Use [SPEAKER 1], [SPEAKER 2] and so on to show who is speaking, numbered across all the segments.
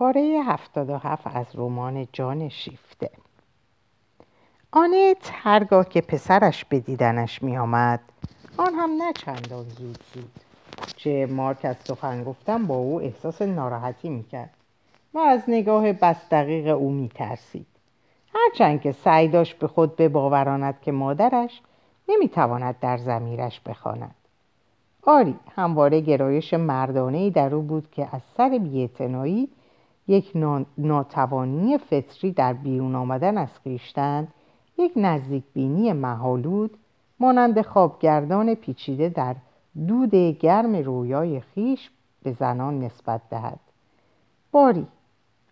[SPEAKER 1] پاره هفتاد و هفت از رمان جان شیفته. آنت هرگاه که پسرش به دیدنش می آمد آن هم نه چندان زود زود. چه مارک از سخن گفتن با او احساس ناراحتی می‌کرد. و از نگاه بستقیق او میترسید. هرچند که سعی داشت به خود بباوراند که مادرش نمی‌تواند در زمیرش بخواند. آری همواره گرایش مردانه در او بود که از سر بیاعتنایی یک ناتوانی فطری در بیرون آمدن از خویشتن یک نزدیک بینی محالود مانند خوابگردان پیچیده در دود گرم رویای خیش به زنان نسبت دهد باری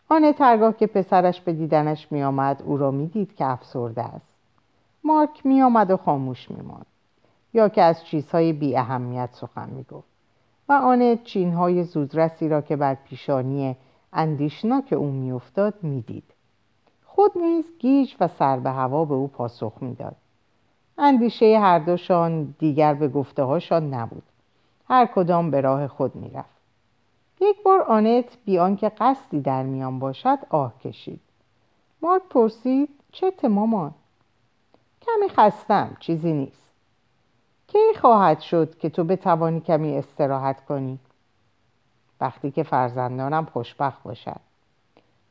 [SPEAKER 1] آن ترگاه که پسرش به دیدنش می آمد او را می دید که افسرده است مارک می آمد و خاموش می ماند. یا که از چیزهای بی اهمیت سخن می گفت و آن چینهای زودرسی را که بر پیشانی اندیشناک او میافتاد می‌دید. خود نیز گیج و سر به هوا به او پاسخ می‌داد. اندیشه هر دوشان دیگر به گفته هاشان نبود. هر کدام به راه خود می‌رفت. یک بار آنت بیان که قصدی در میان باشد آه کشید. مارک پرسید چه مامان کمی خستم چیزی نیست. کی خواهد شد که تو بتوانی کمی استراحت کنی؟ وقتی که فرزندانم خوشبخت باشد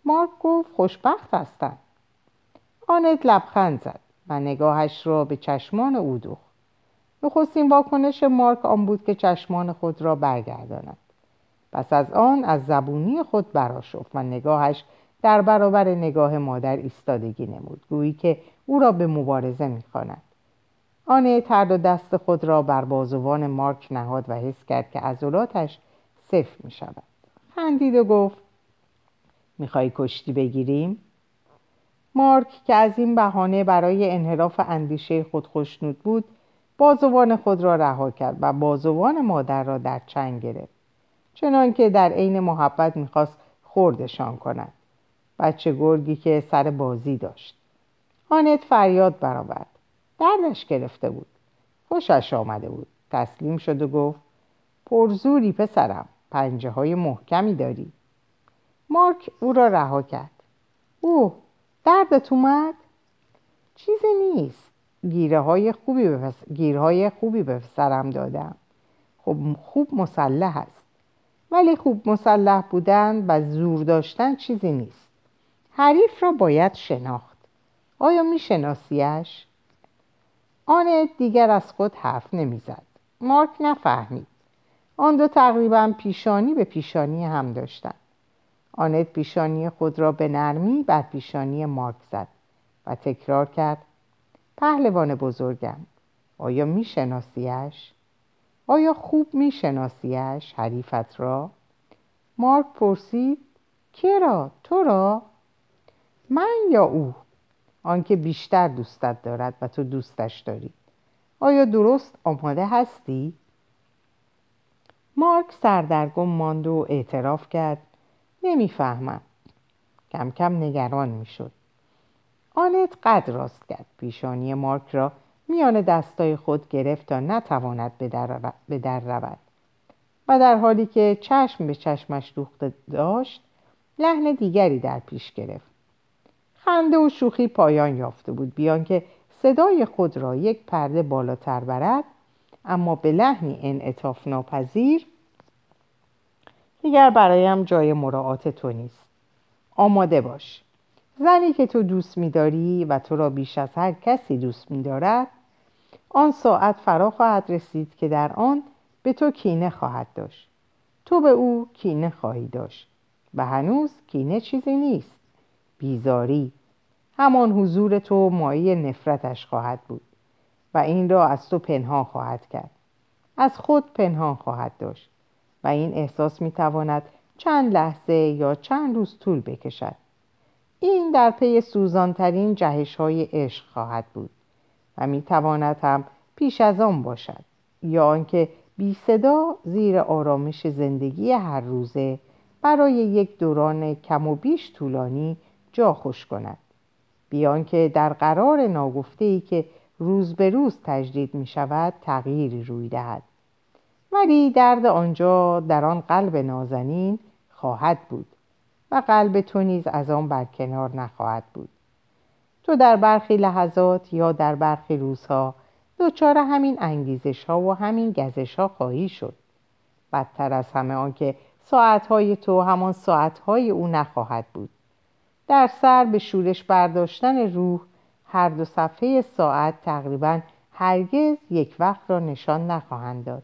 [SPEAKER 1] مارک گفت خوشبخت هستم آنت لبخند زد و نگاهش را به چشمان او دوخت. نخستین واکنش مارک آن بود که چشمان خود را برگرداند. پس از آن از زبونی خود براشفت و نگاهش در برابر نگاه مادر ایستادگی نمود گویی که او را به مبارزه می‌خواند. آن ترد و دست خود را بر بازوان مارک نهاد و حس کرد که عضلاتش صفر می شود خندید و گفت می‌خوای کشتی بگیریم؟ مارک که از این بهانه برای انحراف اندیشه خود خوشنود بود بازوان خود را رها کرد و بازوان مادر را در چنگ گرفت. چنان که در عین محبت می‌خواست خوردشان کند. بچه گرگی که سر بازی داشت. آنت فریاد برآورد. دردش گرفته بود. خوشش آمده بود. تسلیم شد و گفت پرزوری پسرم. پنجه های محکمی داری. مارک او را رها کرد. اوه دردت اومد؟ چیزی نیست. گیره های خوبی به گیرهای خوبی به سرم دادم. خب خوب مسلح است. ولی خوب مسلح بودن و زور داشتن چیزی نیست. حریف را باید شناخت. آیا میشناسیش؟ آن دیگر از خود حرف نمی‌زد. مارک نفهمید. آن دو تقریبا پیشانی به پیشانی هم داشتند آنت پیشانی خود را به نرمی بر پیشانی مارک زد و تکرار کرد پهلوان بزرگم آیا میشناسیش؟ آیا خوب میشناسیش حریفت را؟ مارک پرسید کی را؟ تو را؟ من یا او؟ آنکه بیشتر دوستت دارد و تو دوستش داری آیا درست آماده هستی؟ مارک سردرگم ماند و اعتراف کرد. نمی‌فهمم. کم کم نگران می‌شد. آنت قد راست کرد. پیشانی مارک را میان دستای خود گرفت تا نتواند به در رود. و در حالی که چشم به چشمش دوخته داشت لحن دیگری در پیش گرفت. خنده و شوخی پایان یافته بود. بیان که صدای خود را یک پرده بالاتر برد اما به لحنی انعطاف ناپذیر دیگر برایم جای مراعات تو نیست. آماده باش. زنی که تو دوست میداری و تو را بیش از هر کسی دوست میدارد آن ساعت فرا خواهد رسید که در آن به تو کینه خواهد داشت. تو به او کینه خواهی داشت و هنوز کینه چیزی نیست. بیزاری. همان حضور تو مایه نفرتش خواهد بود. و این را از تو پنهان خواهد کرد. از خود پنهان خواهد داشت و این احساس می تواند چند لحظه یا چند روز طول بکشد. این در پی سوزانترین جهش های عشق خواهد بود و می تواند هم پیش از آن باشد یا آنکه بی صدا زیر آرامش زندگی هر روزه برای یک دوران کم و بیش طولانی جا خوش کند. بیان که در قرار ناگفته ای که روز به روز تجدید می شود تغییری روی دهد. ولی درد آنجا در آن قلب نازنین خواهد بود و قلب تو نیز از آن برکنار نخواهد بود. تو در برخی لحظات یا در برخی روزها دچار همین انگیزش ها و همین گزش ها خواهی شد. بدتر از همه آنکه ساعتهای تو همان ساعتهای او نخواهد بود. در سر به شورش برداشتن روح هر دو صفحه ساعت تقریبا هرگز یک وقت را نشان نخواهند داد.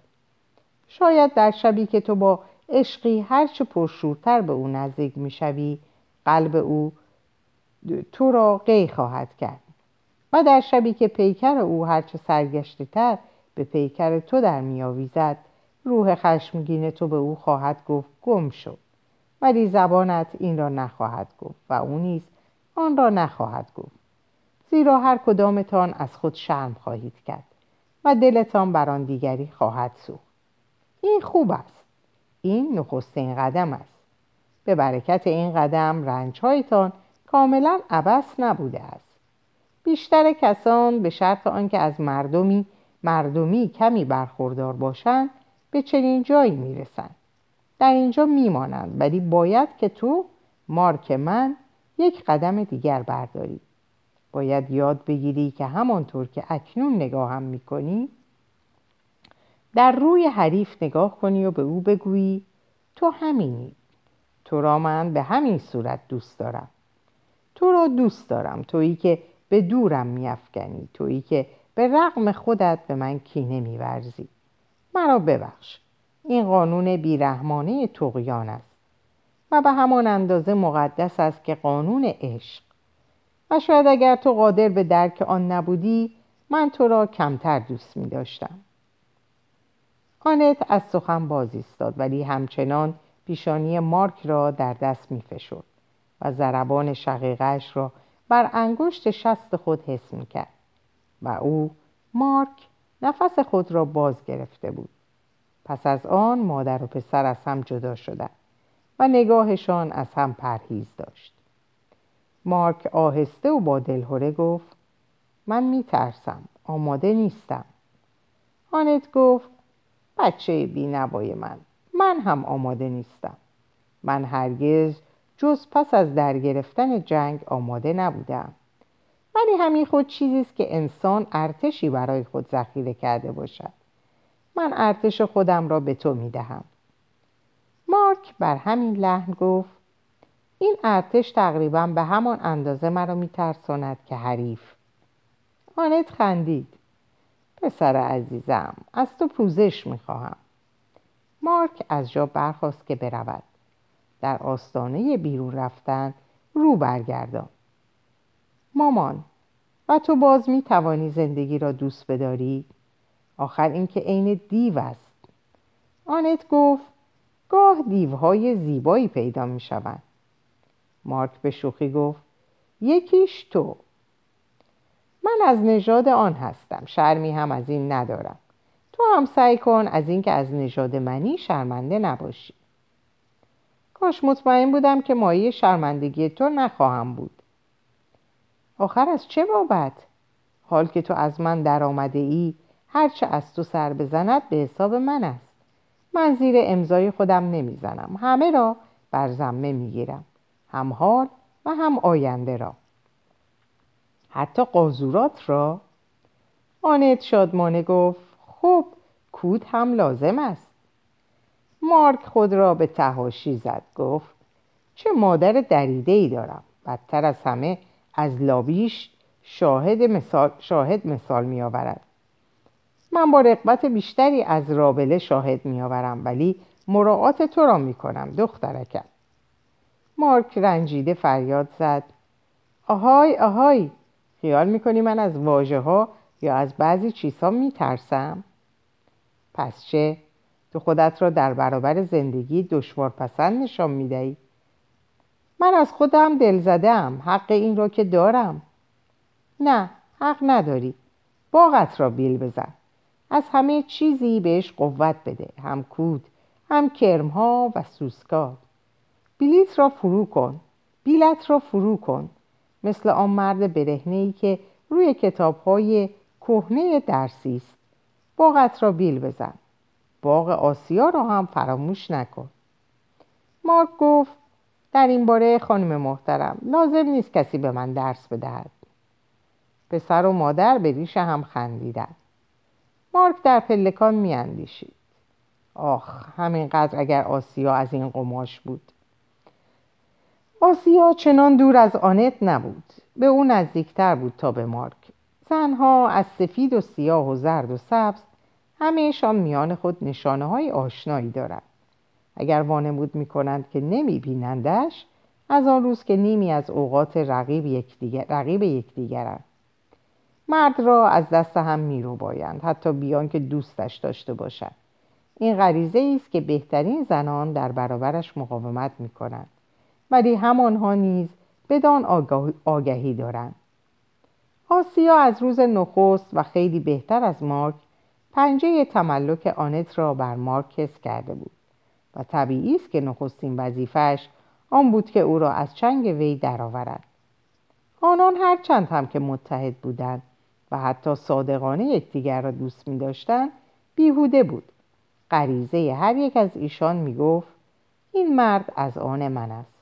[SPEAKER 1] شاید در شبی که تو با عشقی هرچه پرشورتر به او نزدیک می‌شوی قلب او تو را قی خواهد کرد. و در شبی که پیکر او هرچه سرگشته تر به پیکر تو در میآویزد روح خشمگین تو به او خواهد گفت گم شد ولی زبانت این را نخواهد گفت و او نیز آن را نخواهد گفت. زیرا هر کدامتان از خود شرم خواهید کرد و دلتان بر آن دیگری خواهد سوخت. این خوب است. این نخستین قدم است. به برکت این قدم رنجهایتان کاملا عبس نبوده است. بیشتر کسان به شرط آنکه از مردمی مردمی کمی برخوردار باشند به چنین جایی می‌رسند. در اینجا میمانند ولی باید که تو مارک من یک قدم دیگر برداری باید یاد بگیری که همانطور که اکنون نگاهم می‌کنی در روی حریف نگاه کنی و به او بگویی تو همینی. تو را من به همین صورت دوست دارم. تو را دوست دارم. تویی که به دورم میافکنی. تویی که به رغم خودت به من کینه میورزی. مرا ببخش. این قانون بیرحمانه تقیان است و به همان اندازه مقدس است که قانون عشق و شاید اگر تو قادر به درک آن نبودی من تو را کمتر دوست می داشتم. آنت از سخن باز ایستاد ولی همچنان پیشانی مارک را در دست می فشد و ضربان شقیقش را بر انگشت شست خود حس می کرد و او مارک نفس خود را باز گرفته بود. پس از آن مادر و پسر از هم جدا شدند و نگاهشان از هم پرهیز داشت. مارک آهسته و با دلهوره گفت من میترسم آماده نیستم. آنت گفت بچه بینوای من من هم آماده نیستم. من هرگز جز پس از در گرفتن جنگ آماده نبودم. ولی همین خود چیزی است که انسان ارتشی برای خود ذخیره کرده باشد. من ارتش خودم را به تو می دهم مارک بر همین لحن گفت این ارتش تقریبا به همان اندازه مرا میترساند که حریف. آنت خندید. پسر عزیزم از تو پوزش می‌خواهم. مارک از جا برخواست که برود. در آستانه بیرون رفتن رو برگردان. مامان و تو باز می توانی زندگی را دوست بداری؟ آخر اینکه عین دیو است. آنت گفت گاه دیوهای زیبایی پیدا می شوند مارک به شوخی گفت یکیش تو. من از نژاد آن هستم شرمی هم از این ندارم. تو هم سعی کن از اینکه از نژاد منی شرمنده نباشی. کاش مطمئن بودم که مایه شرمندگی تو نخواهم بود. آخر از چه بابت؟ حال که تو از من در آمده ای هرچه از تو سر بزند به حساب من است. من زیر امضای خودم نمی‌زنم. همه را بر زمه می‌گیرم. هم حال و هم آینده را. حتی قازورات را. آنت شادمانه گفت خب کود هم لازم است. مارک خود را به تهاشی زد گفت چه مادر دریده ای دارم. بدتر از همه از لابیش شاهد مثال, شاهد مثال می آورد من با رقبت بیشتری از رابله شاهد می آورم ولی مراعات تو را می کنم دخترکم مارک رنجیده فریاد زد آهای آهای خیال می‌کنی من از واژه ها یا از بعضی چیزها میترسم؟ پس چه؟ تو خودت را در برابر زندگی دشوار پسند نشان می‌دهی؟ من از خودم دل زدم حق این را که دارم نه حق نداری باغت را بیل بزن از همه چیزی بهش قوت بده هم کود هم کرمها و سوسکا بلیت را فرو کن. بیلت را فرو کن. مثل آن مرد برهنه ای که روی کتاب های کهنه درسی است. باغت را بیل بزن. باغ آسیا را هم فراموش نکن. مارک گفت در این باره خانم محترم لازم نیست کسی به من درس بدهد. پسر و مادر به ریش هم خندیدند. مارک در پلکان میاندیشید. آخ همینقدر اگر آسیا از این قماش بود. آسیا چنان دور از آنت نبود. به او نزدیکتر بود تا به مارک. زنها از سفید و سیاه و زرد و سبز همهشان میان خود نشانه های آشنایی دارند. اگر وانمود می کنند که نمی بینندش از آن روز که نیمی از اوقات رقیب یکدیگر رقیب یکدیگرند. مرد را از دست هم میرو بایند حتی بیان که دوستش داشته باشد. این غریزه است که بهترین زنان در برابرش مقاومت می کنند ولی همانها نیز بدان آگهی دارند. آسیا از روز نخست و خیلی بهتر از مارک پنجه تملک آنت را بر مارک کس کرده بود و طبیعی است که نخستین وظیفهش آن بود که او را از چنگ وی درآورد. آنان هرچند هم که متحد بودند و حتی صادقانه یکدیگر را دوست می داشتن بیهوده بود. غریزه هر یک از ایشان می گفت این مرد از آن من است.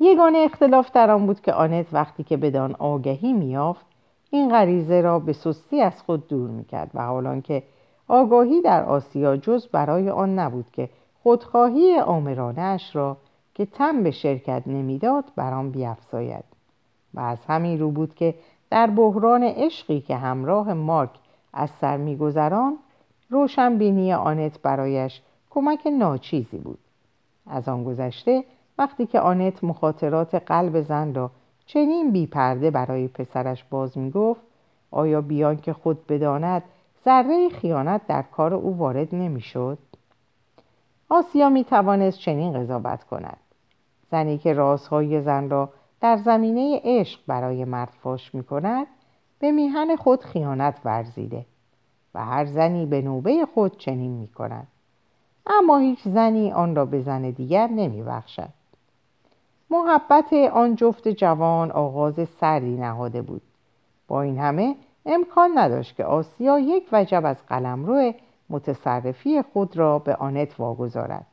[SPEAKER 1] یگانه اختلاف در آن بود که آنت وقتی که بدان آگهی میافت این غریزه را به سستی از خود دور می‌کرد و حالان که آگاهی در آسیا جز برای آن نبود که خودخواهی آمرانش را که تم به شرکت نمی‌داد بر آن بیافزاید و از همین رو بود که در بحران عشقی که همراه مارک از سر میگذران روشنبینی آنت برایش کمک ناچیزی بود. از آن گذشته وقتی که آنت مخاطرات قلب زن را چنین بیپرده برای پسرش باز می‌گفت آیا بیان که خود بداند ذره خیانت در کار او وارد نمی‌شد؟ آسیا می توانست چنین قضاوت کند. زنی که رازهای زن را در زمینه عشق برای مرد فاش می کند به میهن خود خیانت ورزیده و هر زنی به نوبه خود چنین می کند اما هیچ زنی آن را به زن دیگر نمی بخشد. محبت آن جفت جوان آغاز سردی نهاده بود. با این همه امکان نداشت که آسیا یک وجب از قلمرو متصرفی خود را به آنت واگذارد.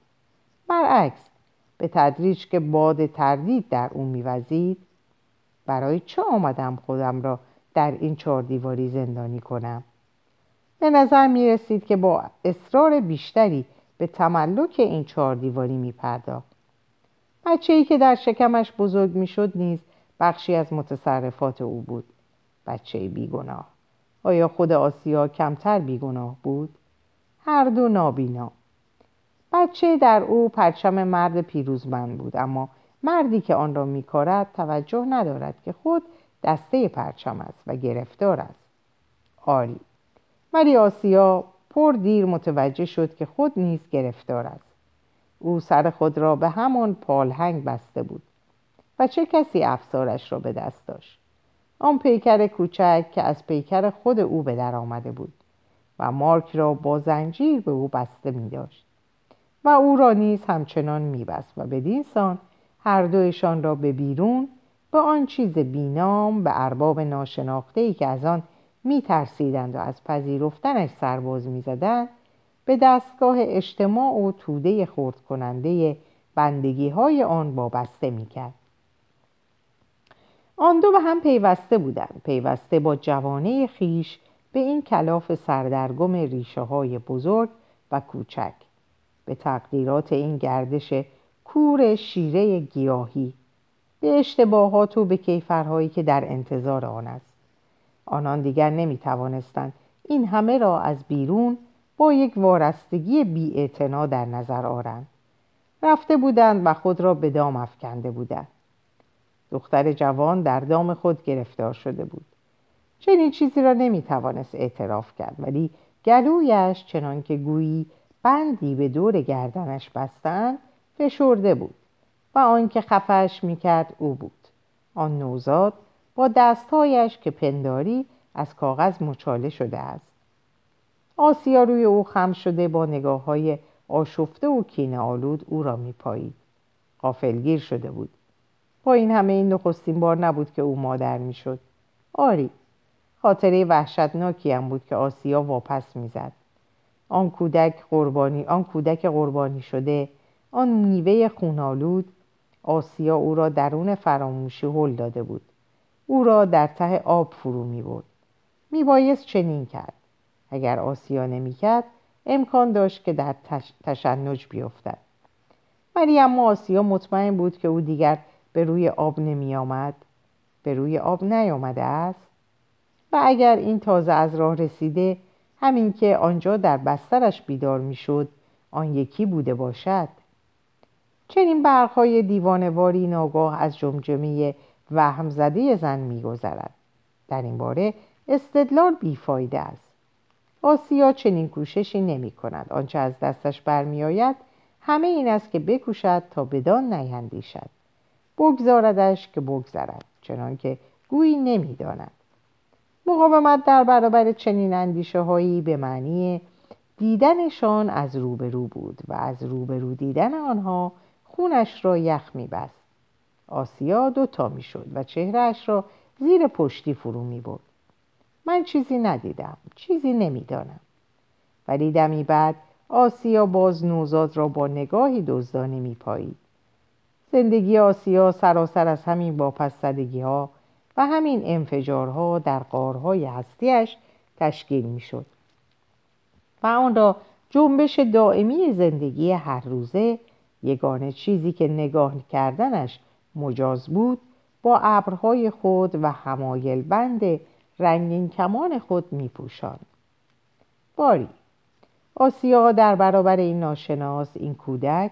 [SPEAKER 1] برعکس به تدریج که باد تردید در او میوزید برای چه آمدم خودم را در این چهار دیواری زندانی کنم؟ به نظر می رسید که با اصرار بیشتری به تملک این چهار دیواری می پرداخت بچه ای که در شکمش بزرگ می شد نیز بخشی از متصرفات او بود. بچه بیگناه. آیا خود آسیا کمتر بیگناه بود؟ هر دو نابینا. بچه در او پرچم مرد پیروزمند بود اما مردی که آن را میکارد توجه ندارد که خود دسته پرچم است و گرفتار است. آری. ولی آسیا پر دیر متوجه شد که خود نیز گرفتار است. او سر خود را به همان پالهنگ بسته بود و چه کسی افسارش را به دست داشت. آن پیکر کوچک که از پیکر خود او به در آمده بود و مارک را با زنجیر به او بسته می داشت و او را نیز همچنان میبست و بدین سان هر دویشان را به بیرون به آن چیز بینام به ارباب ناشناخته ای که از آن میترسیدند و از پذیرفتنش سرباز می‌زدند به دستگاه اجتماع و توده خورد کننده بندگی های آن وابسته می‌کرد. آن دو به هم پیوسته بودند. پیوسته با جوانه خیش به این کلاف سردرگم ریشه های بزرگ و کوچک. به تقدیرات این گردش کور شیره گیاهی. به اشتباهات و به کیفرهایی که در انتظار آن است. آنان دیگر نمی توانستند این همه را از بیرون با یک وارستگی بی در نظر آرند. رفته بودند و خود را به دام افکنده بودند. دختر جوان در دام خود گرفتار شده بود. چنین چیزی را نمی توانست اعتراف کرد ولی گلویش چنان که گویی بندی به دور گردنش بستن فشرده بود و آنکه خفش می‌کرد او بود. آن نوزاد با دستهایش که پنداری از کاغذ مچاله شده است. آسیا روی او خم شده با نگاه های آشفته و کینه آلود او را میپایید. غافلگیر شده بود. با این همه این نخستین بار نبود که او مادر می‌شد. آری خاطره وحشتناکی هم بود که آسیا واپس می‌زد. آن کودک قربانی آن کودک قربانی شده آن میوه خونالود آسیا او را درون فراموشی هل داده بود. او را در ته آب فرو می برد میبایست چنین کرد. اگر آسیا نمی‌کرد امکان داشت که در تش... تشنج بیفتد. ولی اما آسیا مطمئن بود که او دیگر به روی آب نمی آمد به روی آب نیامده است. و اگر این تازه از راه رسیده همین که آنجا در بسترش بیدار می‌شد آن یکی بوده باشد. چنین برخهای دیوانواری ناگاه از جمجمه وهم زده زن میگذرد. در این باره استدلال بیفایده است. آسیا چنین کوششی نمی کند. آنچه از دستش برمیآید همه این است که بکوشد تا بدان نیندیشد. بگذاردش که بگذرد چنانکه گویی نمی‌داند مقاومت در برابر چنین اندیشه هایی به معنی دیدنشان از روبرو بود و از روبرو دیدن آنها خونش را یخ میبست آسیا دوتا می‌شد و چهرهش را زیر پشتی فرو می برد. من چیزی ندیدم چیزی نمی‌دانم. ولی دمی بعد آسیا باز نوزاد را با نگاهی دزدانه میپایید. زندگی آسیا سراسر از همین واپسزدگی ها و همین انفجارها در قارهای هستیش تشکیل می‌شد و آن را جنبش دائمی زندگی هر روزه یگانه چیزی که نگاه کردنش مجاز بود با ابرهای خود و همایل بند رنگین کمان خود می پوشان. باری. آسیا در برابر این ناشناس این کودک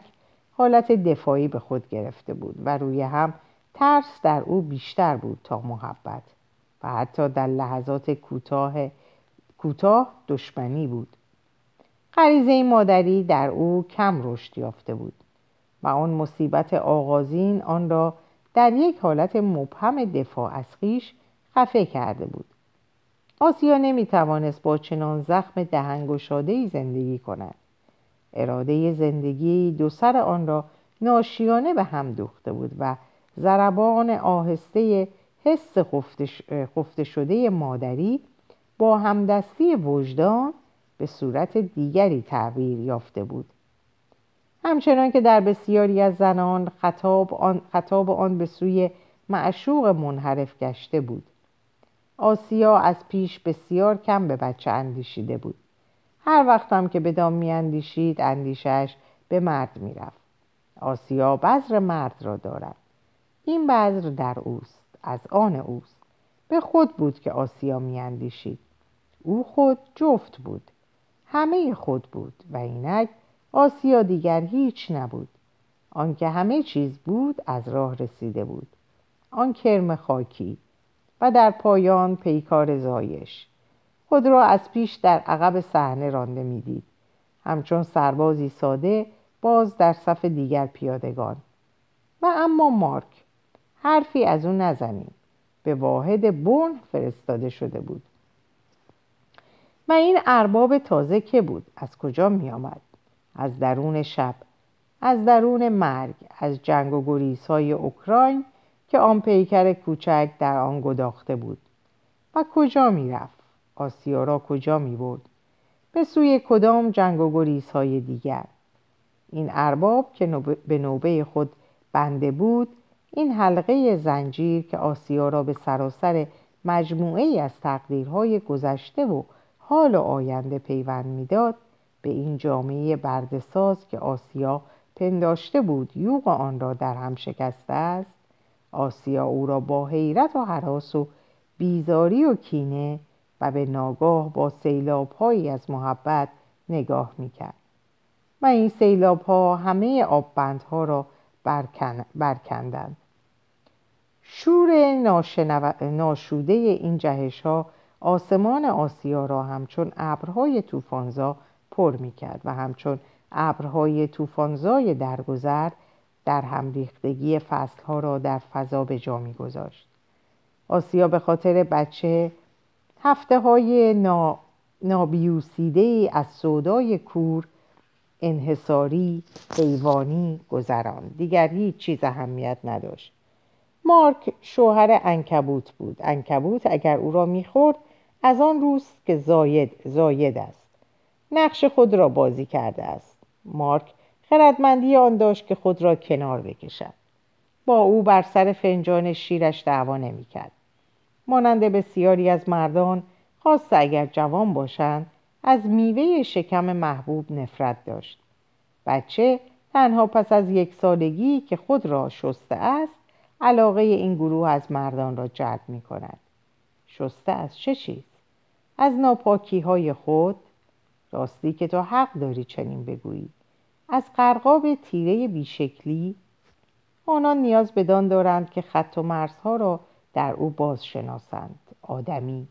[SPEAKER 1] حالت دفاعی به خود گرفته بود و روی هم ترس در او بیشتر بود تا محبت و حتی در لحظات کوتاه کوتاه دشمنی بود. غریزه مادری در او کم رشد یافته بود و آن مصیبت آغازین آن را در یک حالت مبهم دفاع از خیش خفه کرده بود. آسیا نمی توانست با چنان زخم دهنگشاده زندگی کند. اراده زندگی دو سر آن را ناشیانه به هم دوخته بود و ضربان آهسته حس خفته شده مادری با همدستی وجدان به صورت دیگری تغییر یافته بود. همچنان که در بسیاری از زنان خطاب آن, خطاب آن به سوی معشوق منحرف گشته بود. آسیا از پیش بسیار کم به بچه اندیشیده بود. هر وقتم که به دام می اندیشید اندیشش به مرد می رفت. آسیا بذر مرد را دارد. این بذر در اوست از آن اوست. به خود بود که آسیا می اندیشید. او خود جفت بود. همه خود بود و اینک آسیا دیگر هیچ نبود. آنکه همه چیز بود از راه رسیده بود. آن کرم خاکی در پایان پیکار زایش. خود را از پیش در عقب صحنه رانده می‌دید. همچون سربازی ساده باز در صف دیگر پیادگان. و اما مارک حرفی از او نزنیم. به واحد بون فرستاده شده بود. و این ارباب تازه که بود از کجا می آمد؟ از درون شب از درون مرگ از جنگ و گریزهای اوکراین که آن پیکر کوچک در آن گداخته بود و کجا می رفت؟ آسیا را کجا می برد؟ به سوی کدام جنگ و گریزهای دیگر این ارباب که به نوبه خود بنده بود این حلقه زنجیر که آسیا را به سراسر مجموعه ای از تقدیرهای گذشته و حال و آینده پیوند می‌داد به این جامعه بردساز که آسیا پنداشته بود یوغ آن را در هم شکسته است آسیا او را با حیرت و حراس و بیزاری و کینه و به ناگاه با سیلابهایی از محبت نگاه می‌کرد. و این سیلاب ها همه آببندها را برکن... برکندند. شور ناشنو... ناشوده این جهش ها آسمان آسیا را همچون ابرهای طوفانزا پر می کرد و همچون ابرهای طوفانزای درگذر در هم ریختگی فصلها را در فضا به جا می گذاشت. آسیا به خاطر بچه هفته های نا... نابیوسیده از سودای کور انحصاری حیوانی گذران دیگر هیچ چیز اهمیت نداشت. مارک شوهر انکبوت بود. انکبوت اگر او را می‌خورد از آن روست که زاید, زاید است. نقش خود را بازی کرده است. مارک خردمندی آن داشت که خود را کنار بکشد. با او بر سر فنجان شیرش دعوا نمی‌کرد. مانند بسیاری از مردان خاصه اگر جوان باشند از میوه شکم محبوب نفرت داشت. بچه تنها پس از یک سالگی که خود را شسته است علاقه این گروه از مردان را جلب می کند شسته از چه چیز؟ از ناپاکی های خود؟ راستی که تو حق داری چنین بگویی. از قرقاب تیره بیشکلی. آنان نیاز بدان دارند که خط و مرزها را در او باز شناسند آدمی.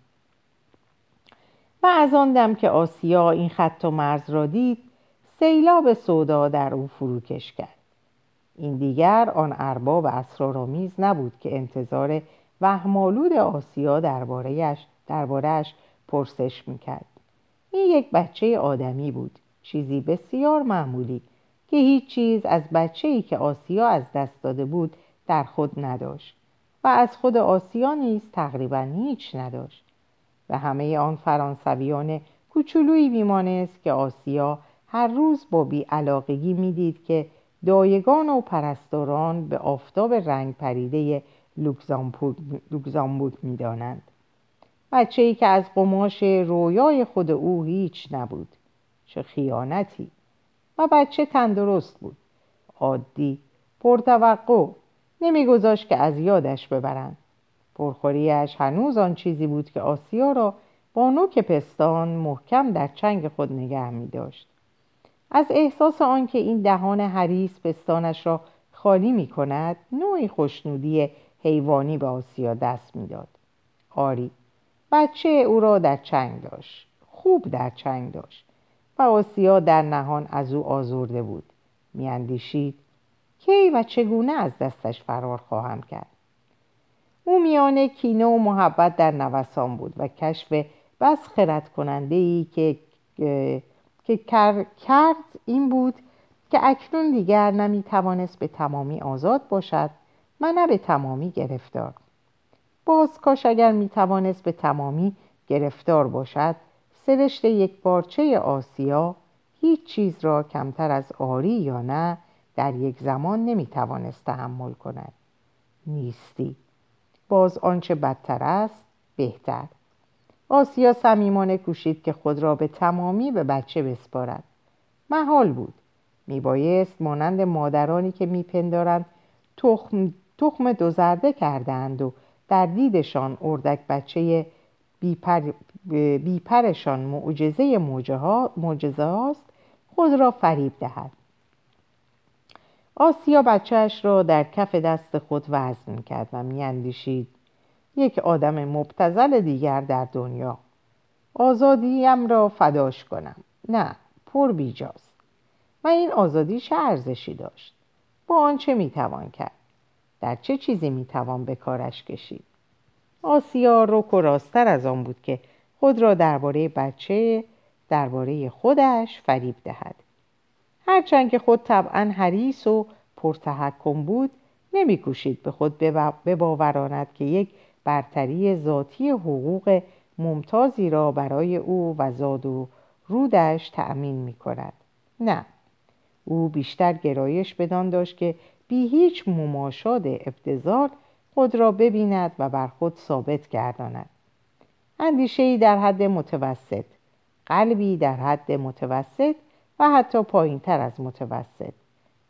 [SPEAKER 1] و از آن دم که آسیا این خط و مرز را دید سیلاب سودا در او فروکش کرد. این دیگر آن ارباب اسرارآمیز نبود که انتظار وهمالود آسیا دربارهش دربارهش پرسش می‌کرد. این یک بچه آدمی بود. چیزی بسیار معمولی که هیچ چیز از بچه ای که آسیا از دست داده بود در خود نداشت و از خود آسیا نیز تقریبا هیچ نداشت و همه آن فرانسویان کوچولویی میمانست که آسیا هر روز با بیعلاقگی می‌دید که دایگان و پرستاران به آفتاب رنگ پریده لوکزامبورگ می‌دانند. بچه ای که از قماش رویای خود او هیچ نبود. چه خیانتی. و بچه تندرست بود. عادی پرتوقع. نمیگذاشت که از یادش ببرند. پرخوریش هنوز آن چیزی بود که آسیا را با نوک پستان محکم در چنگ خود نگه می داشت. از احساس آنکه این دهان حریس پستانش را خالی می کند نوعی خوشنودی حیوانی به آسیا دست می‌داد. آری بچه او را در چنگ داشت. خوب در چنگ داشت. و آسیا در نهان از او آزرده بود. میاندیشید کی و چگونه از دستش فرار خواهم کرد؟ او میان کینه و محبت در نوسان بود و کشف بس خرد کننده ای که که کرد این بود که اکنون دیگر نمی توانست به تمامی آزاد باشد و نه به تمامی گرفتار. باز کاش اگر می توانست به تمامی گرفتار باشد سرشت یک بارچه آسیا هیچ چیز را کمتر از آری یا نه در یک زمان نمی توانست تحمل کند. نیستی. باز آنچه بدتر است بهتر. آسیا صمیمانه کوشید که خود را به تمامی به بچه بسپارد. محال بود. میبایست مانند مادرانی که میپندارند تخم, تخم دوزرده کردند و در دیدشان اردک بچه بیپر، بیپرشان معجزه معجزه هاست خود را فریب دهد. آسیا بچهش را در کف دست خود وزن کرد و میاندیشید یک آدم مبتزل دیگر در دنیا. آزادیم را فداش کنم. نه پر بیجاست. و این آزادی چه ارزشی داشت. با آن چه می‌توان کرد؟ در چه چیزی می‌توان به کارش کشید؟ آسیا رک و راستر از آن بود که خود را درباره بچه درباره خودش فریب دهد هرچند که خود طبعا حریص و پرتحکم بود نمیکوشید به خود بباوراند که یک برتری ذاتی حقوق ممتازی را برای او و زاد و رودش تأمین می کند. نه او بیشتر گرایش بدان داشت که بی هیچ مماشاد ابتزار خود را ببیند و بر خود ثابت گرداند اندیشه در حد متوسط قلبی در حد متوسط و حتی پایین تر از متوسط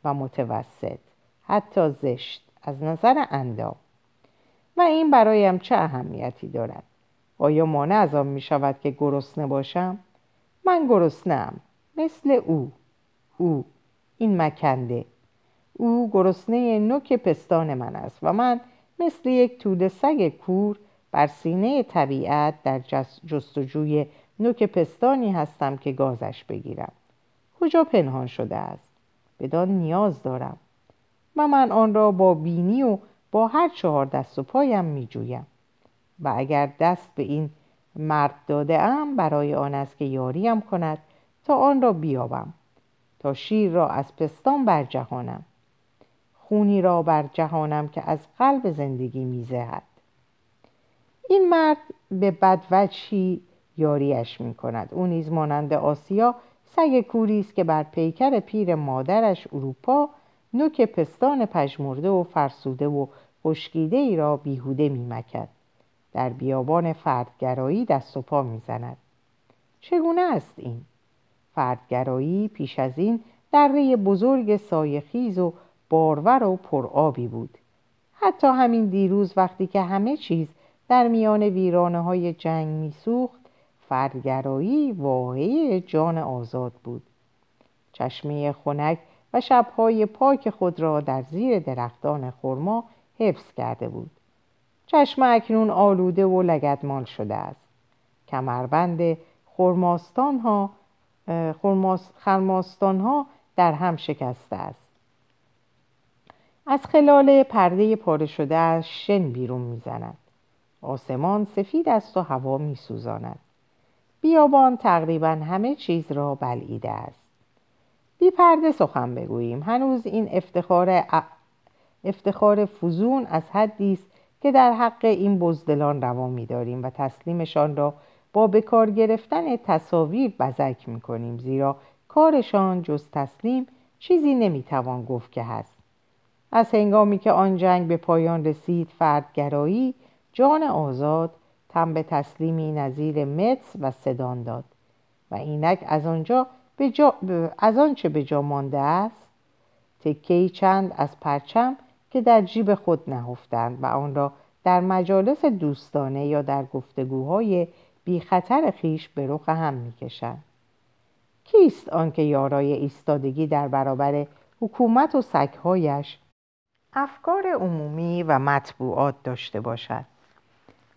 [SPEAKER 1] و متوسط حتی زشت از نظر اندام. و این برایم چه اهمیتی دارد؟ آیا مانع از آن می شود که گرسنه باشم؟ من گرسنم مثل او. او این مکنده. او گرسنه نوک پستان من است و من مثل یک توده سگ کور بر سینه طبیعت در جستجوی نوک پستانی هستم که گازش بگیرم. کجا پنهان شده است؟ بدان نیاز دارم. و من آن را با بینی و با هر چهار دست و پایم می جویم و اگر دست به این مرد داده ام برای آن است که یاریم کند تا آن را بیابم. تا شیر را از پستان بر جهانم خونی را بر جهانم که از قلب زندگی میزهد. این مرد به بدوجهی یاریش می کند نیز مانند آسیا سگ کوری است که بر پیکر پیر مادرش اروپا نوک پستان پژمرده و فرسوده و خشکیده ای را بیهوده میمکد. در بیابان فردگرایی دست و پا می‌زند. چگونه است این؟ فردگرایی پیش از این دره بزرگ سایخیز و بارور و پرآبی بود. حتی همین دیروز وقتی که همه چیز در میان ویرانه های جنگ میسوخت فردگرایی واقعی جان آزاد بود. چشمه خنک و شبهای پاک خود را در زیر درختان خرما حفظ کرده بود. چشم اکنون آلوده و لگدمال شده است. کمربند خرماستان ها خرماستان ها در هم شکسته است. از خلال پرده پاره شده از شن بیرون می‌زند. آسمان سفید است و هوا میسوزاند. بیابان تقریبا همه چیز را بلعیده است. بی پرده سخن بگوییم. هنوز این افتخار, افتخار فزون از حدی است که در حق این بزدلان روا میداریم و تسلیمشان را با بکار گرفتن تصاویر بزک می‌کنیم زیرا کارشان جز تسلیم چیزی نمی‌توان گفت که هست. از هنگامی که آن جنگ به پایان رسید فردگرایی جان آزاد تن به تسلیمی نظیر متس و صدان داد. و اینک از آنجا به جا... از آنچه به جا مانده است؟ تکهی چند از پرچم که در جیب خود نهفتند و آن را در مجالس دوستانه یا در گفتگوهای بی خطر خیش به رخ هم می‌کشند کیست آنکه یارای ایستادگی در برابر حکومت و سگهایش افکار عمومی و مطبوعات داشته باشد؟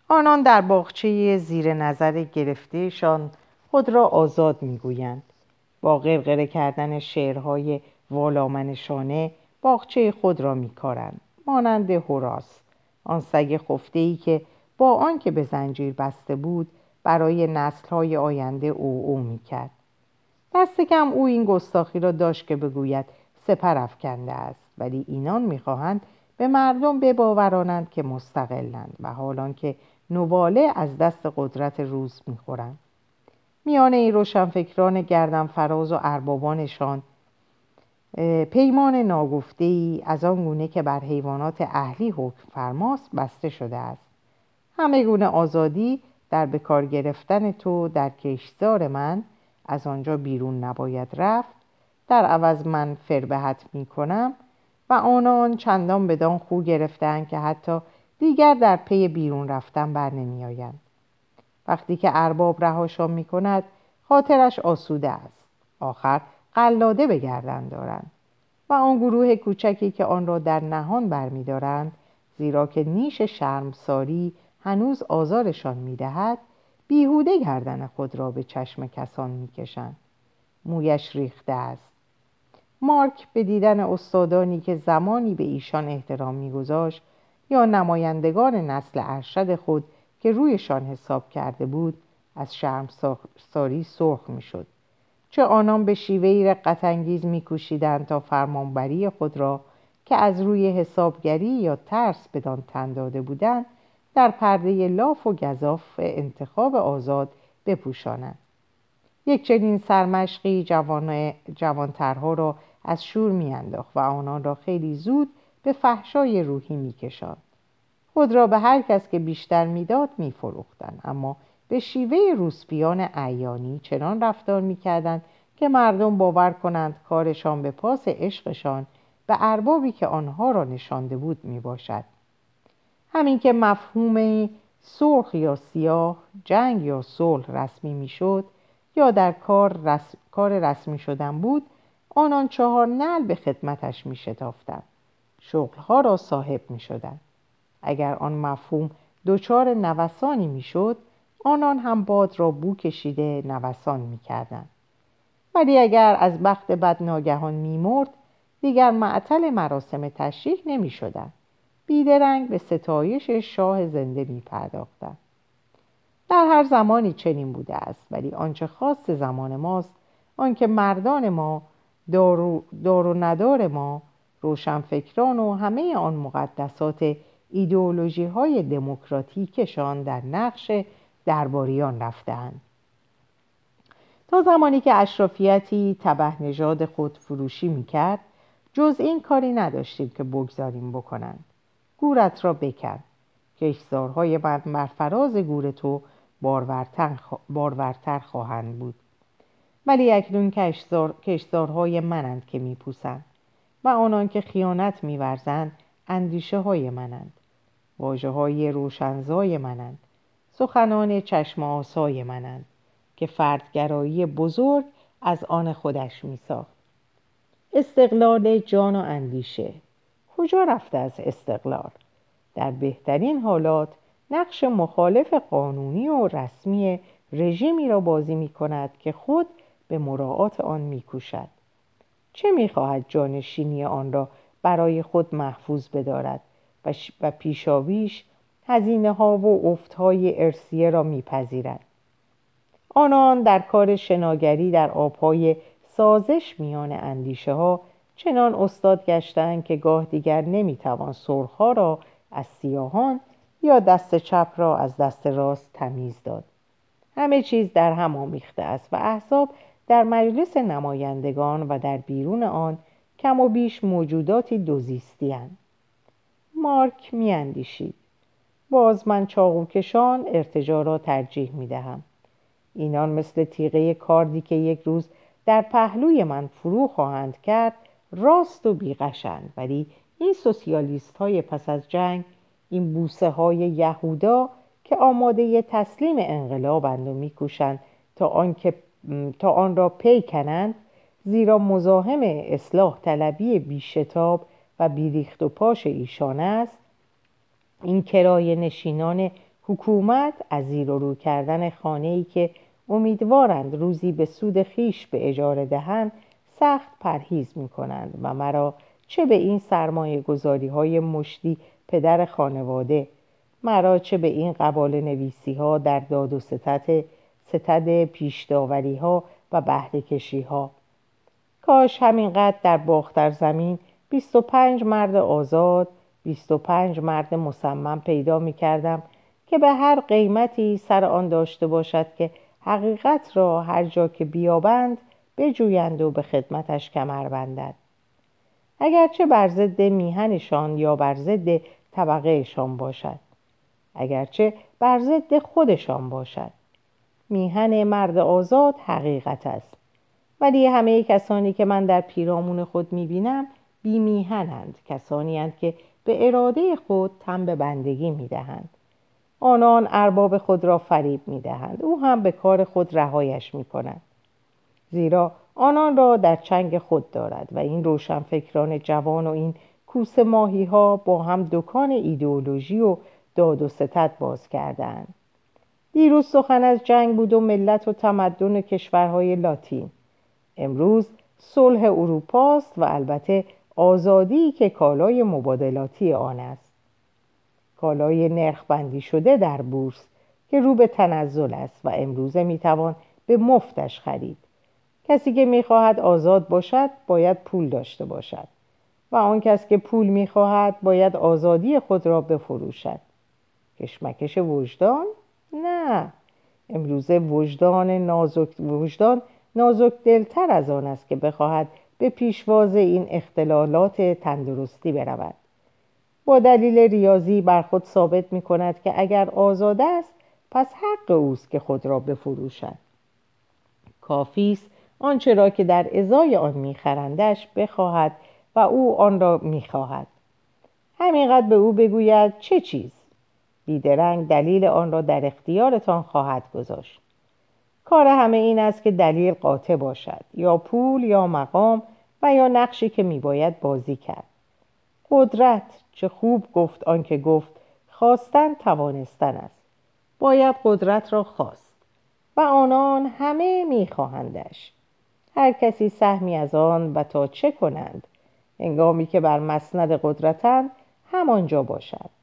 [SPEAKER 1] آنان در باغچه زیر نظر گرفتهشان خود را آزاد می‌گویند. با غرغره کردن شعرهای والامنشانه باغچه خود را میکارند. مانند هوراس آن سگ خفته ای که با آنکه به زنجیر بسته بود برای نسلهای آینده او او می‌کرد. دست کم او این گستاخی را داشت که بگوید سپر افکنده است. ولی اینان می‌خواهند به مردم بباورانند که مستقلند و حالان که نواله از دست قدرت روز می‌خورند میان این روشنفکران گردن فراز و اربابانشان پیمان ناگفته ای از آن گونه که بر حیوانات اهلی حکم فرماست بسته شده است. همه گونه آزادی در بکار گرفتن تو در کشتزار من از آنجا بیرون نباید رفت. در عوض من فربهت می کنم و آنان چندان بدان خو گرفتن که حتی دیگر در پی بیرون رفتن بر نمی. وقتی که ارباب رهاشان می کند خاطرش آسوده است. آخر قلاده به گردن دارند و آن گروه کوچکی که آن را در نهان برمیدارند زیرا که نیش شرمساری هنوز آزارشان می‌دهد بیهوده گردن خود را به چشم کسان می‌کشند. مویش ریخته است. مارک به دیدن استادانی که زمانی به ایشان احترام میگذاشت یا نمایندگان نسل ارشد خود که رویشان حساب کرده بود از شرم ساری سرخ می‌شد. چه آنان به شیوهی رقتانگیز میکوشیدند تا فرمانبری خود را که از روی حسابگری یا ترس بدان تن داده بودند در پرده لاف و گذاف انتخاب آزاد بپوشانند. یک چنین سرمشقی جوان... جوانترها را از شور میانداخت و آنان را خیلی زود به فحشای روحی میکشاند خود را به هر کس که بیشتر می‌داد میفروختند اما به شیوه روسپیان عیانی چنان رفتار می‌کردند که مردم باور کنند کارشان به پاس عشقشان به اربابی که آنها را نشانده بود می‌باشد همین که مفهوم سرخ یا سیاه جنگ یا صلح رسمی می‌شد یا در کار, کار رسمی شدن بود آنان چهار نل به خدمتش می شتافتن. شغلها را صاحب می شدن. اگر آن مفهوم دچار نوسانی می شد آنان هم باد را بو کشیده نوسان می کردن. ولی اگر از بخت بد ناگهان می مرد دیگر معطل مراسم تشریح نمی شدن. بیدرنگ به ستایش شاه زنده می پرداختن. در هر زمانی چنین بوده است ولی آنچه خاص زمان ماست آنکه مردان ما دار و, ندار ما روشنفکران و همه آن مقدسات ایدئولوژی های دموکراتیکشان در نقش درباریان رفتند تا زمانی که اشرافیتی تبه نژاد خود فروشی می‌کرد جز این کاری نداشتیم که بگذاریم بکنند. گورت را بکن کشزارهای من بر فراز گور تو بارورتر, خواهند بود. ولی اکنون کشزار... کشزارهای منند که میپوسند. و آنان که خیانت میورزند اندیشه های منند. واجه های روشنزای منند. سخنان چشم آسای منند که فردگرایی بزرگ از آن خودش میساخت. استقلال جان و اندیشه. کجا رفته از استقلال؟ در بهترین حالات نقش مخالف قانونی و رسمی رژیمی را بازی می کند که خود به مراعات آن می کوشد. چه می خواهد جانشینی آن را برای خود محفوظ بدارد و پیشاویش هزینه ها و افت های ارسیه را میپذیرد. آنان در کار شناگری در آبهای سازش میان اندیشه ها چنان استاد گشتند که گاه دیگر نمی‌توان سرخها را از سیاهان یا دست چپ را از دست راست تمیز داد. همه چیز در هم آمیخته است و احزاب در مجلس نمایندگان و در بیرون آن کم و بیش موجوداتی دوزیستی مارک میاندیشید. باز من چاقوکشان ارتجا را ترجیح می دهم. اینان مثل تیغه کاردی که یک روز در پهلوی من فرو خواهند کرد راست و بیغشند ولی این سوسیالیست های پس از جنگ این بوسه های یهودا که آماده تسلیم انقلابند و میکوشند تا آن, تا آن را پی کنند زیرا مزاحم اصلاح طلبی بیشتاب و بیریخت و پاش ایشان است. این کرای نشینان حکومت از زیر و رو کردن خانه ای که امیدوارند روزی به سود خیش به اجاره دهند سخت پرهیز می کنند و مرا چه به این سرمایه گذاری های مشتی پدر خانواده مرا چه به این قبال نویسی ها در داد و ستت ستد پیشداوری ها و بهره کشی ها کاش همینقدر در باختر زمین 25 مرد آزاد 25 مرد مصمم پیدا می کردم که به هر قیمتی سر آن داشته باشد که حقیقت را هر جا که بیابند بجویند و به خدمتش کمر بندد. اگرچه بر ضد میهنشان یا بر ضد طبقهشان باشد اگرچه بر ضد خودشان باشد. میهن مرد آزاد حقیقت است. ولی همه کسانی که من در پیرامون خود می‌بینم بیمیهنند کسانی هند که به اراده خود تن به بندگی می‌دهند. آنان ارباب خود را فریب می‌دهند. او هم به کار خود رهایش می‌کند. زیرا آنان را در چنگ خود دارد و این روشنفکران جوان و این کوس ماهی ها با هم دکان ایدئولوژی و داد و ستت باز کردند دیروز سخن از جنگ بود و ملت و تمدن کشورهای لاتین. امروز صلح اروپاست و البته آزادی که کالای مبادلاتی آن است. کالای نرخ بندی شده در بورس که رو به تنزل است و امروزه می‌توان به مفتش خرید. کسی که می‌خواهد آزاد باشد باید پول داشته باشد و آن کس که پول می‌خواهد باید آزادی خود را بفروشد. کشمکش وجدان؟ نه. امروزه وجدان نازک وجدان نازک دلتر از آن است که بخواهد به پیشواز این اختلالات تندرستی برود. با دلیل ریاضی بر خود ثابت می کند که اگر آزاد است پس حق اوست که خود را بفروشد. کافی است آنچه را که در ازای آن میخرندش بخواهد و او آن را می‌خواهد. همینقدر به او بگوید چه چیز؟ بیدرنگ دلیل آن را در اختیارتان خواهد گذاشت. کار همه این است که دلیل قاطع باشد یا پول یا مقام و یا نقشی که میباید بازی کرد. قدرت چه خوب گفت آنکه گفت خواستن توانستن است. باید قدرت را خواست و آنان همه میخواهندش. هر کسی سهمی از آن و تا چه کنند انگامی که بر مسند قدرتند همانجا باشد.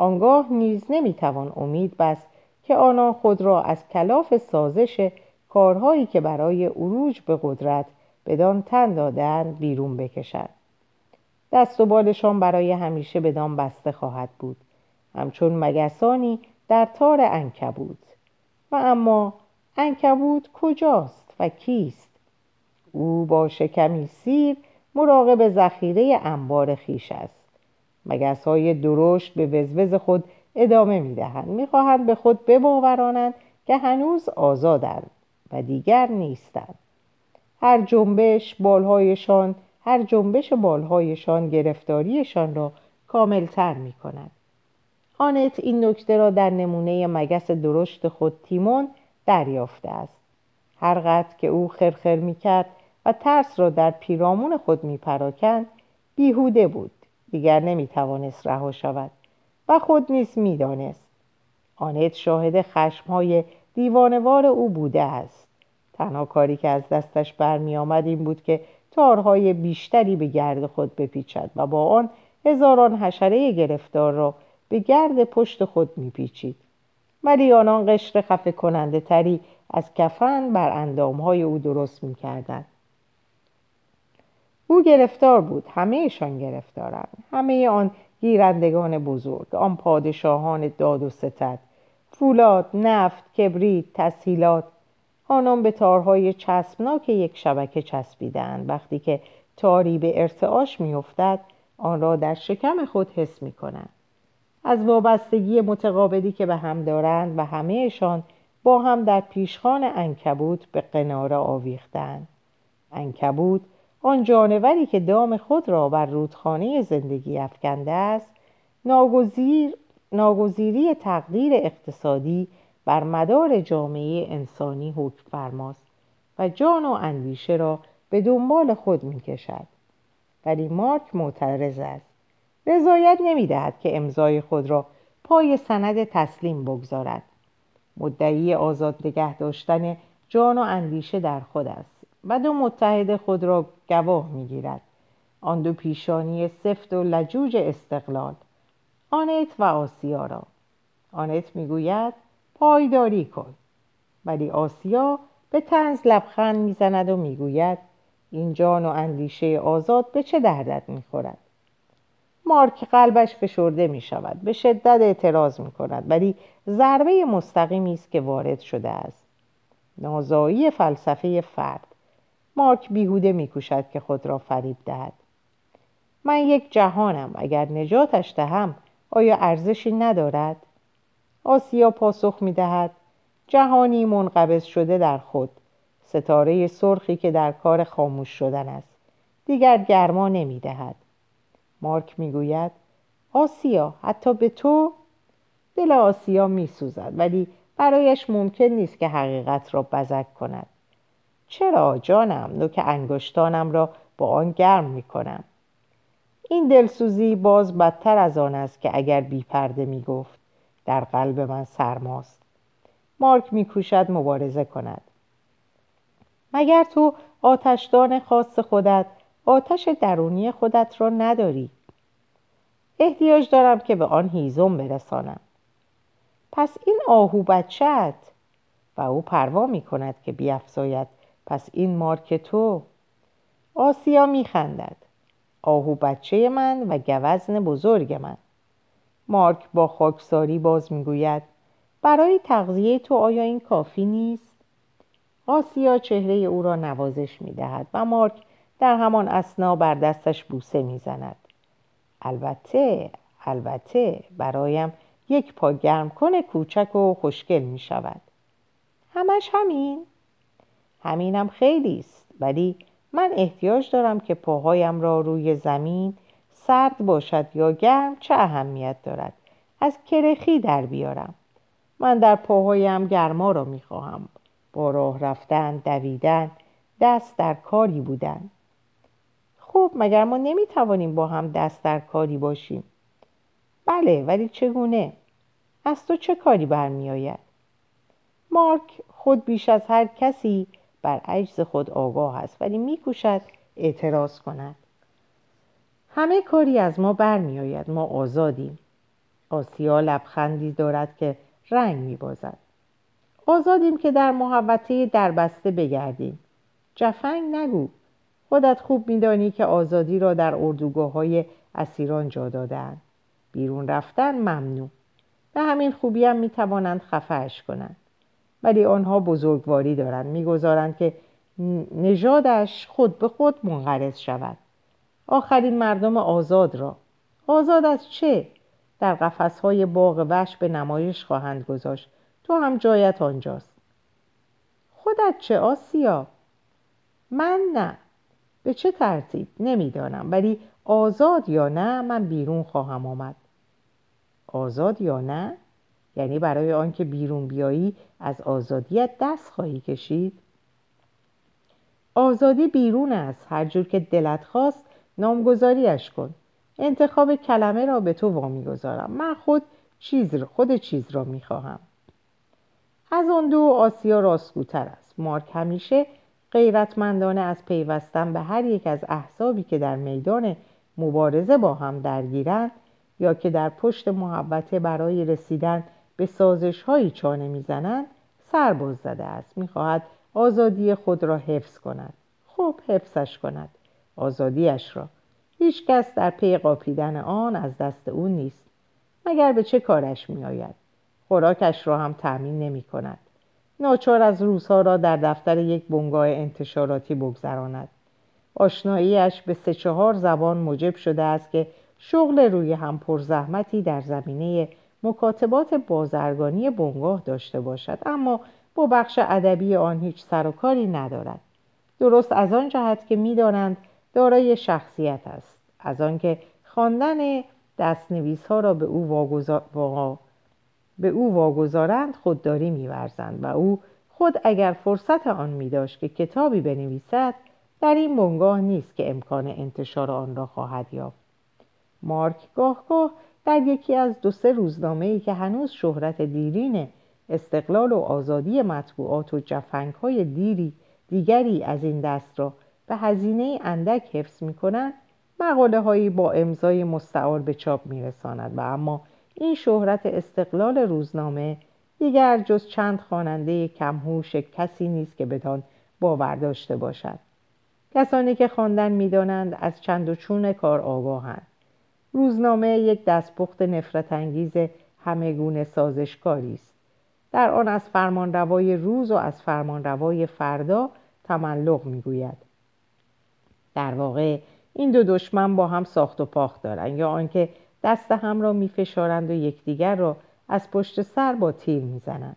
[SPEAKER 1] آنگاه نیز نمی‌توان امید بست که آنان خود را از کلاف سازش کارهایی که برای عروج به قدرت بدان تن دادن بیرون بکشد دست و بالشان برای همیشه بدان بسته خواهد بود. همچون مگسانی در تار انکبود و اما انکبود کجاست و کیست؟ او با شکمی سیر مراقب ذخیره انبار خیش است. مگس های درشت به وزوز خود ادامه می‌دهند می‌خواهند به خود بباورانند که هنوز آزادند و دیگر نیستند هر جنبش بالهایشان هر جنبش بالهایشان گرفتاریشان را کاملتر می کند. آنت این نکته را در نمونه مگس درشت خود تیمون دریافته است. هر قدر که او خرخر می کرد و ترس را در پیرامون خود می پراکند بیهوده بود. دیگر نمی توانست رها شود و خود نیز می دانست. آنت شاهد خشمهای دیوانوار او بوده است. تنها کاری که از دستش برمی آمد این بود که تارهای بیشتری به گرد خود بپیچد و با آن هزاران حشره گرفتار را به گرد پشت خود میپیچید ولی آنان قشر خفه کننده تری از کفن بر اندامهای او درست می‌کردند او گرفتار بود همهشان گرفتارند همه آن گیرندگان بزرگ آن پادشاهان داد و ستد فولاد نفت کبریت تسهیلات آنان به تارهای چسبناک یک شبکه چسبیدند وقتی که تاری به ارتعاش میافتد آن را در شکم خود حس می کنند. از وابستگی متقابلی که به هم دارند و همهشان با هم در پیشخان انکبوت به قناره آویختند. انکبوت آن جانوری که دام خود را بر رودخانه زندگی افکنده است ناگزیر، ناگزیری تقدیر اقتصادی بر مدار جامعه انسانی حکم فرماست و جان و اندیشه را به دنبال خود می کشد. ولی مارک معترض است. رضایت نمی دهد که امضای خود را پای سند تسلیم بگذارد. مدعی آزاد نگه داشتن جان و اندیشه در خود است. و دو متحد خود را گواه می گیرد آن دو پیشانی سفت و لجوج استقلال. آنت و آسیا را. آنت می‌گوید پایداری کن. ولی آسیا به تنز لبخند می‌زند و می‌گوید این جان و اندیشه آزاد به چه دردت می‌خورد؟ مارک قلبش فشرده می شود به شدت اعتراض می کند ولی ضربه مستقیمی است که وارد شده است. نازایی فلسفه فرد. مارک بیهوده میکوشد که خود را فریب دهد. من یک جهانم اگر نجاتش دهم آیا ارزشی ندارد؟ آسیا پاسخ می دهد جهانی منقبض شده در خود ستاره سرخی که در کار خاموش شدن است دیگر گرما نمی دهد مارک می گوید آسیا حتی به تو؟ دل آسیا می سوزد ولی برایش ممکن نیست که حقیقت را بزک کند. چرا جانم نوک انگشتانم را با آن گرم می کنم؟ این دلسوزی باز بدتر از آن است که اگر بی پرده می گفت. در قلب من سرماست. مارک میکوشد مبارزه کند. مگر تو آتشدان خاص خودت آتش درونی خودت را نداری؟ احتیاج دارم که به آن هیزم برسانم. پس این آهو بچت و او پروا می کند که بیافزاید پس این مارک تو آسیا می خندد آهو بچه من و گوزن بزرگ من مارک با خاکساری باز می‌گوید برای تغذیه تو آیا این کافی نیست؟ آسیا چهره او را نوازش می‌دهد و مارک در همان اسنا بر دستش بوسه می‌زند البته البته برایم یک پا گرم کنه کوچک و خوشگل می شود همش همین؟ همینم خیلی است. ولی من احتیاج دارم که پاهایم را روی زمین سرد باشد یا گرم چه اهمیت دارد. از کرخی در بیارم. من در پاهایم گرما را می‌خواهم با راه رفتن دویدن دست در کاری بودن. خب مگر ما نمی‌توانیم با هم دست در کاری باشیم؟ بله ولی چگونه؟ از تو چه کاری برمیآید مارک خود بیش از هر کسی بر عجز خود آگاه است ولی میکوشد اعتراض کند. همه کاری از ما برمیآید ما آزادیم. آسیا لبخندی دارد که رنگ میبازد. آزادیم که در محوطه دربسته بگردیم. جفنگ نگو. خودت خوب میدانی که آزادی را در اردوگاه های اسیران جا دادن بیرون رفتن ممنوع. به همین خوبی هم می‌توانند خفهش کنند. ولی آنها بزرگواری دارند. می‌گذارند که نژادش خود به خود منقرض شود. آخرین مردم آزاد را. آزاد از چه؟ در قفسهای باغ وش به نمایش خواهند گذاشت. تو هم جایت آنجاست. خودت چه آسیا؟ من نه. به چه ترتیب؟ نمی‌دانم. ولی آزاد یا نه من بیرون خواهم آمد. آزاد یا نه؟ یعنی برای آنکه بیرون بیایی از آزادیت دست خواهی کشید. آزادی بیرون است. هر جور که دلت خواست نامگذاریش کن. انتخاب کلمه را به تو وامی گذارم من خود چیز را خود چیز را می‌خواهم. از آن دو آسیا راستگوتر است. مارک همیشه غیرتمندانه از پیوستن به هر یک از احزابی که در میدان مبارزه با هم درگیرند یا که در پشت محبته برای رسیدن به سازش هایی چانه می‌زنند سرباز زده است. می‌خواهد آزادی خود را حفظ کند. خوب حفظش کند. آزادیش را. هیچ کس در پی قاپیدن آن از دست او نیست. مگر به چه کارش میآید؟ خوراکش را هم تأمین نمی کند ناچار از روزها را در دفتر یک بنگاه انتشاراتی بگذراند. آشناییش به سه چهار زبان موجب شده است که شغل روی هم پرزحمتی در زمینه مکاتبات بازرگانی بنگاه داشته باشد اما با بخش ادبی آن هیچ سر و کاری ندارد. درست از آن جهت که می‌دانند دارای شخصیت است. از آنکه خواندن دستنویس ها را به او, واگذار... به او واگذارند خودداری میورزند و او خود اگر فرصت آن می داشت که کتابی بنویسد در این بنگاه نیست که امکان انتشار آن را خواهد یافت. مارک گاه گاه در یکی از دو سه روزنامه ای که هنوز شهرت دیرین استقلال و آزادی مطبوعات و جفنگ های دیری دیگری از این دست را به هزینه اندک حفظ می کنند مقاله هایی با امضای مستعار به چاپ می رساند و اما این شهرت استقلال روزنامه دیگر جز چند خواننده کمهوش کسی نیست که بدان باور داشته باشد. کسانی که خواندن می‌دانند از چند و چون کار آگاهند. روزنامه یک دستپخت نفرت انگیز همگون سازشکاری است. در آن از فرمانروای روز و از فرمانروای فردا تملق می‌گوید. در واقع این دو دشمن با هم ساخت و پاخت دارند یا آنکه دست هم را میفشارند و یکدیگر را از پشت سر با تیر می‌زنند.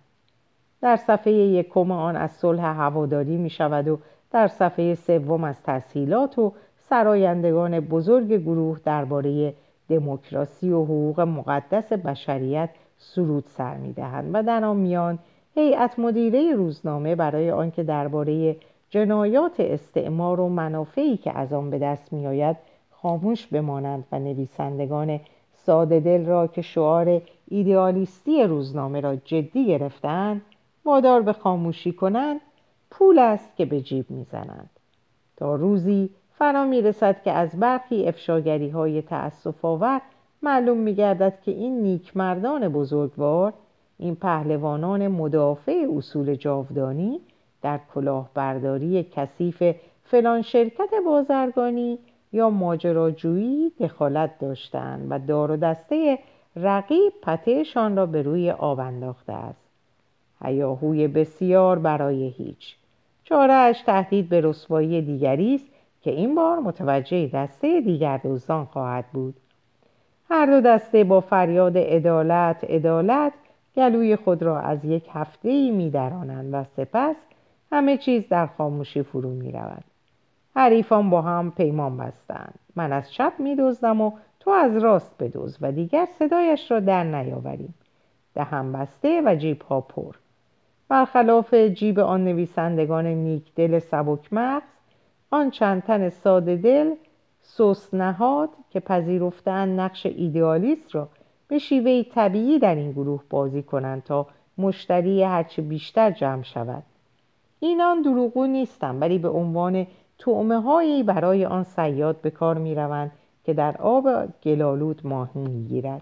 [SPEAKER 1] در صفحه یکم آن از صلح هواداری می شود و در صفحه سوم از تسهیلات و سرایندگان بزرگ گروه درباره دموکراسی و حقوق مقدس بشریت سرود سر می‌دهند و در آن میان هیئت مدیره روزنامه برای آنکه درباره جنایات استعمار و منافعی که از آن به دست میآید خاموش بمانند و نویسندگان ساده دل را که شعار ایدئالیستی روزنامه را جدی گرفتند وادار به خاموشی کنند پول است که به جیب می‌زنند. تا روزی فرا می رسد که از برخی افشاگری های تأصف آور معلوم می گردد که این نیکمردان بزرگوار این پهلوانان مدافع اصول جاودانی در کلاهبرداری کثیف فلان شرکت بازرگانی یا ماجراجویی دخالت داشتند و دار و دسته رقیب پتهشان را به روی آب انداخته است. هیاهوی بسیار برای هیچ. چارهش تهدید به رسوایی دیگری است که این بار متوجه دسته دیگر دوستان خواهد بود. هر دو دسته با فریاد عدالت عدالت گلوی خود را از یک هفته ای می و سپس همه چیز در خاموشی فرو می رود. حریفان با هم پیمان بستند. من از چپ می دزدم و تو از راست بدوز و دیگر صدایش را در نیاوریم. دهم بسته و جیب ها پر. برخلاف جیب آن نویسندگان نیک دل سبک مغز آن چند تن ساده دل سوس نهاد که پذیرفتن نقش ایدئالیست را به شیوه طبیعی در این گروه بازی کنند تا مشتری هرچه بیشتر جمع شود. اینان دروغو نیستند ولی به عنوان تعمه هایی برای آن سیاد به کار می روند که در آب گلالود ماهی می گیرد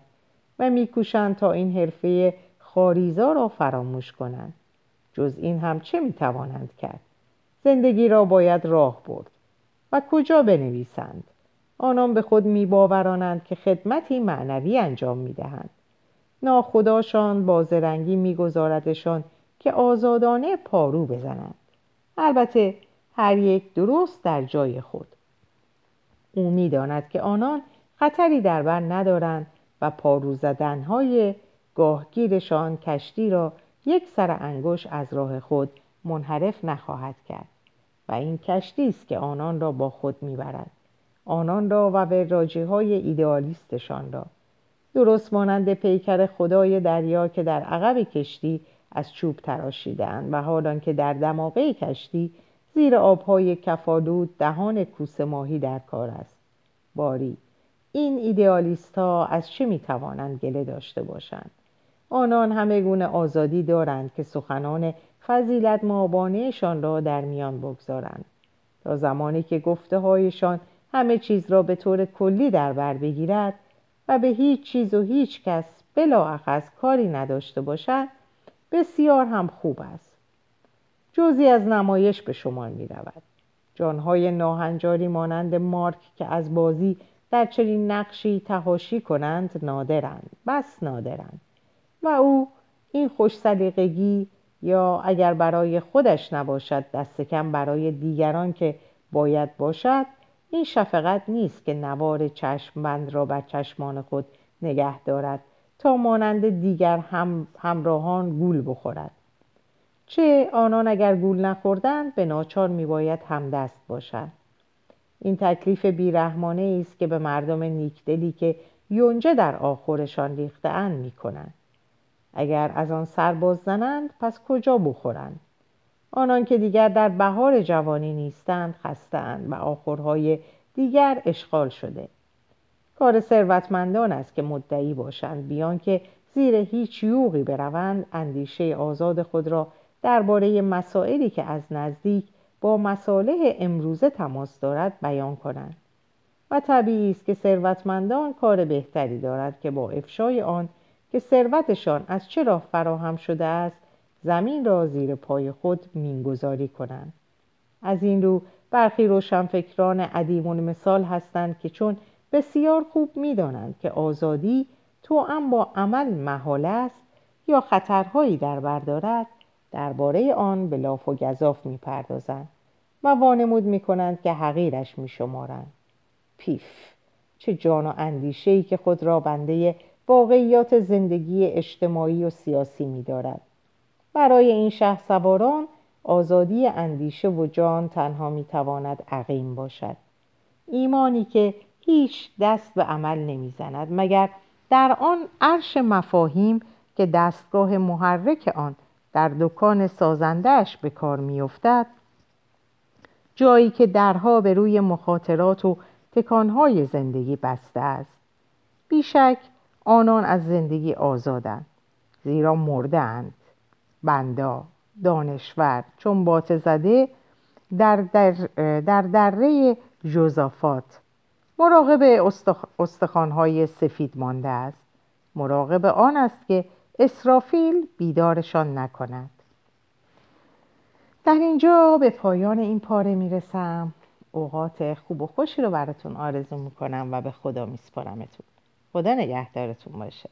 [SPEAKER 1] و میکوشند تا این حرفه خاریزا را فراموش کنند. جز این هم چه می توانند کرد؟ زندگی را باید راه برد. و کجا بنویسند؟ آنان به خود میباورانند که خدمتی معنوی انجام می‌دهند. ناخداشان بازرنگی میگذاردشان که آزادانه پارو بزنند. البته هر یک درست در جای خود. او می‌داند که آنان خطری در بر ندارند و پارو زدنهای گاهگیرشان کشتی را یک سر انگشت از راه خود منحرف نخواهد کرد. و این کشتی است که آنان را با خود می‌برد. آنان را و وراجی های ایدئالیستشان را. درست مانند پیکر خدای دریا که در عقب کشتی از چوب تراشیدند و حالان که در دماغه کشتی زیر آبهای کفالود دهان کوس ماهی در کار است. باری این ایدئالیست ها از چه می توانند گله داشته باشند؟ آنان همه گونه آزادی دارند که سخنان فضیلت مابانهشان را در میان بگذارند تا زمانی که گفته هایشان همه چیز را به طور کلی در بر بگیرد و به هیچ چیز و هیچ کس بلا کاری نداشته باشد بسیار هم خوب است. جزی از نمایش به شما می رود جانهای ناهنجاری مانند مارک که از بازی در چنین نقشی تهاشی کنند نادرند بس نادرند و او این خوش سلیقگی یا اگر برای خودش نباشد دست کم برای دیگران که باید باشد این شفقت نیست که نوار چشمبند را بر چشمان خود نگه دارد تا مانند دیگر هم همراهان گول بخورد. چه آنان اگر گول نخوردند به ناچار میباید همدست باشد این تکلیف بیرحمانه است که به مردم نیکدلی که یونجه در آخرشان ریختهاند می‌کنند. اگر از آن سر زنند پس کجا بخورند؟ آنان که دیگر در بهار جوانی نیستند خستند و آخرهای دیگر اشغال شده. کار ثروتمندان است که مدعی باشند. بیان که زیر هیچ یوغی بروند اندیشه آزاد خود را درباره مسائلی که از نزدیک با مصالح امروزه تماس دارد بیان کنند. و طبیعی است که ثروتمندان کار بهتری دارد که با افشای آن که ثروتشان از چه راه فراهم شده است زمین را زیر پای خود مینگذاری کنند. از این رو برخی روشنفکران عدیمون مثال هستند که چون بسیار خوب می‌دانند که آزادی تو هم با عمل محال است یا خطرهایی در بردارد درباره آن به لاف و گذاف می‌پردازند. و وانمود می‌کنند که حقیرش میشمارند. پیف! چه جان و اندیشه که خود را بنده واقعیات زندگی اجتماعی و سیاسی میدارد برای این شه سواران آزادی اندیشه و جان تنها می‌تواند عقیم باشد. ایمانی که هیچ دست به عمل نمی‌زند مگر در آن عرش مفاهیم که دستگاه محرک آن در دکان سازندهش به کار میافتد جایی که درها به روی مخاطرات و تکانهای زندگی بسته است. بیشک آنان از زندگی آزادند زیرا مردند. بندا دانشور چون بات زده در, در, در دره جوزافات. مراقب استخوانهای سفید مانده است. مراقب آن است که اسرافیل بیدارشان نکند. در اینجا به پایان این پاره می‌رسم. اوقات خوب و خوشی رو براتون آرزو می‌کنم و به خدا میسپارمتون. خدا نگهدارتون باشه.